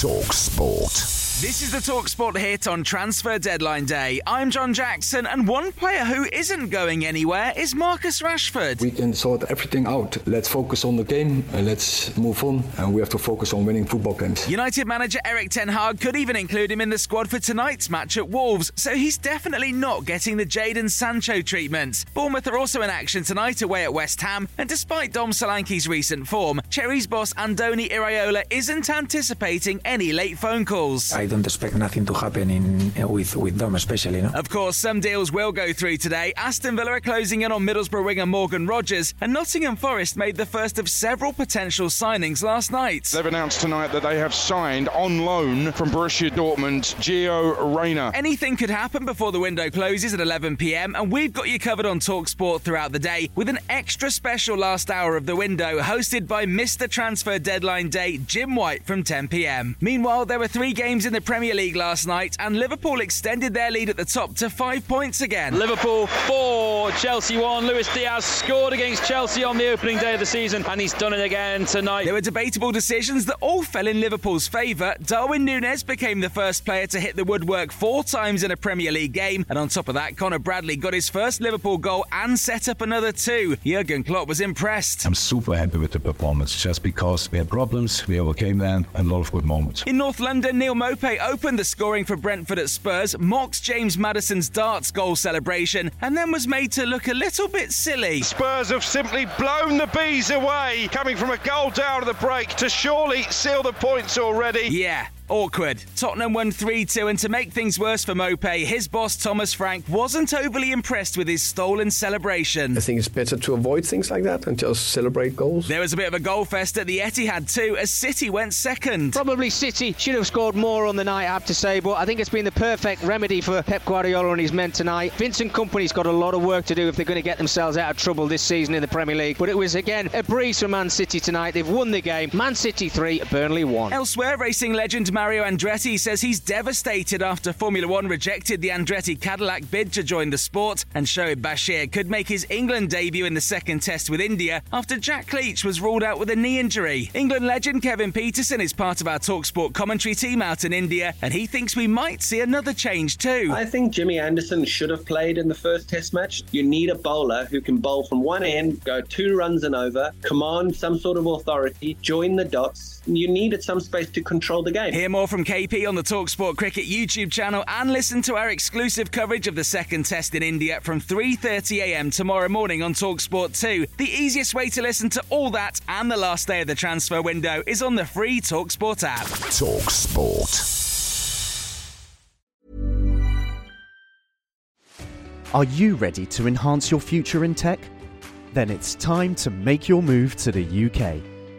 Talk Sport. This is the Talksport hit on transfer deadline day. I'm John Jackson, and one player who isn't going anywhere is Marcus Rashford. We can sort everything out. Let's focus on the game and let's move on. And we have to focus on winning football games. United manager Erik Ten Hag could even include him in the squad for tonight's match at Wolves, so he's definitely not getting the Jadon Sancho treatment. Bournemouth are also in action tonight away at West Ham, and despite Dom Solanke's recent form, Cherries boss Andoni Iraola isn't anticipating any late phone calls. I don't expect nothing to happen in uh, with with them, especially. No? Of course, some deals will go through today. Aston Villa are closing in on Middlesbrough winger Morgan Rogers, and Nottingham Forest made the first of several potential signings last night. They've announced tonight that they have signed on loan from Borussia Dortmund Gio Reyna. Anything could happen before the window closes at 11 pm, and we've got you covered on Talksport throughout the day with an extra special last hour of the window hosted by Mr. Transfer Deadline Day Jim White from 10 pm. Meanwhile, there were three games in the Premier League last night, and Liverpool extended their lead at the top to five points again. Liverpool 4, Chelsea 1. Luis Diaz scored against Chelsea on the opening day of the season, and he's done it again tonight. There were debatable decisions that all fell in Liverpool's favour. Darwin Núñez became the first player to hit the woodwork four times in a Premier League game, and on top of that, Connor Bradley got his first Liverpool goal and set up another two. Jurgen Klopp was impressed. I'm super happy with the performance just because we had problems, we overcame them, and a lot of good moments. In North London, Neal Maupay opened the scoring for Brentford at Spurs, mocked James Maddison's darts goal celebration, and then was made to look a little bit silly. Spurs have simply blown the bees away, coming from a goal down at the break to surely seal the points already. Yeah, Awkward. Tottenham won 3 2, and to make things worse for Maupay, his boss Thomas Frank wasn't overly impressed with his stolen celebration. I think it's better to avoid things like that and just celebrate goals. There was a bit of a goal fest at the Etihad too, as City went second. Probably City should have scored more on the night, I have to say, but I think it's been the perfect remedy for Pep Guardiola and his men tonight. Vincent Kompany's got a lot of work to do if they're going to get themselves out of trouble this season in the Premier League. But it was again a breeze for Man City tonight. They've won the game. Man City 3, Burnley 1. Elsewhere, racing legend Mario Andretti says he's devastated after Formula One rejected the Andretti Cadillac bid to join the sport, and Shoaib Bashir could make his England debut in the second test with India after Jack Leach was ruled out with a knee injury. England legend Kevin Pietersen is part of our Talksport commentary team out in India, and he thinks we might see another change too. I think Jimmy Anderson should have played in the first test match. You need a bowler who can bowl from one end, go two runs and over, command some sort of authority, join the dots. You needed some space to control the game. Hear more from KP on the Talksport Cricket YouTube channel and listen to our exclusive coverage of the second test in India from 3.30am tomorrow morning on Talksport 2. The easiest way to listen to all that and the last day of the transfer window is on the free Talksport app. Talk Sport. Are you ready to enhance your future in tech? Then it's time to make your move to the UK,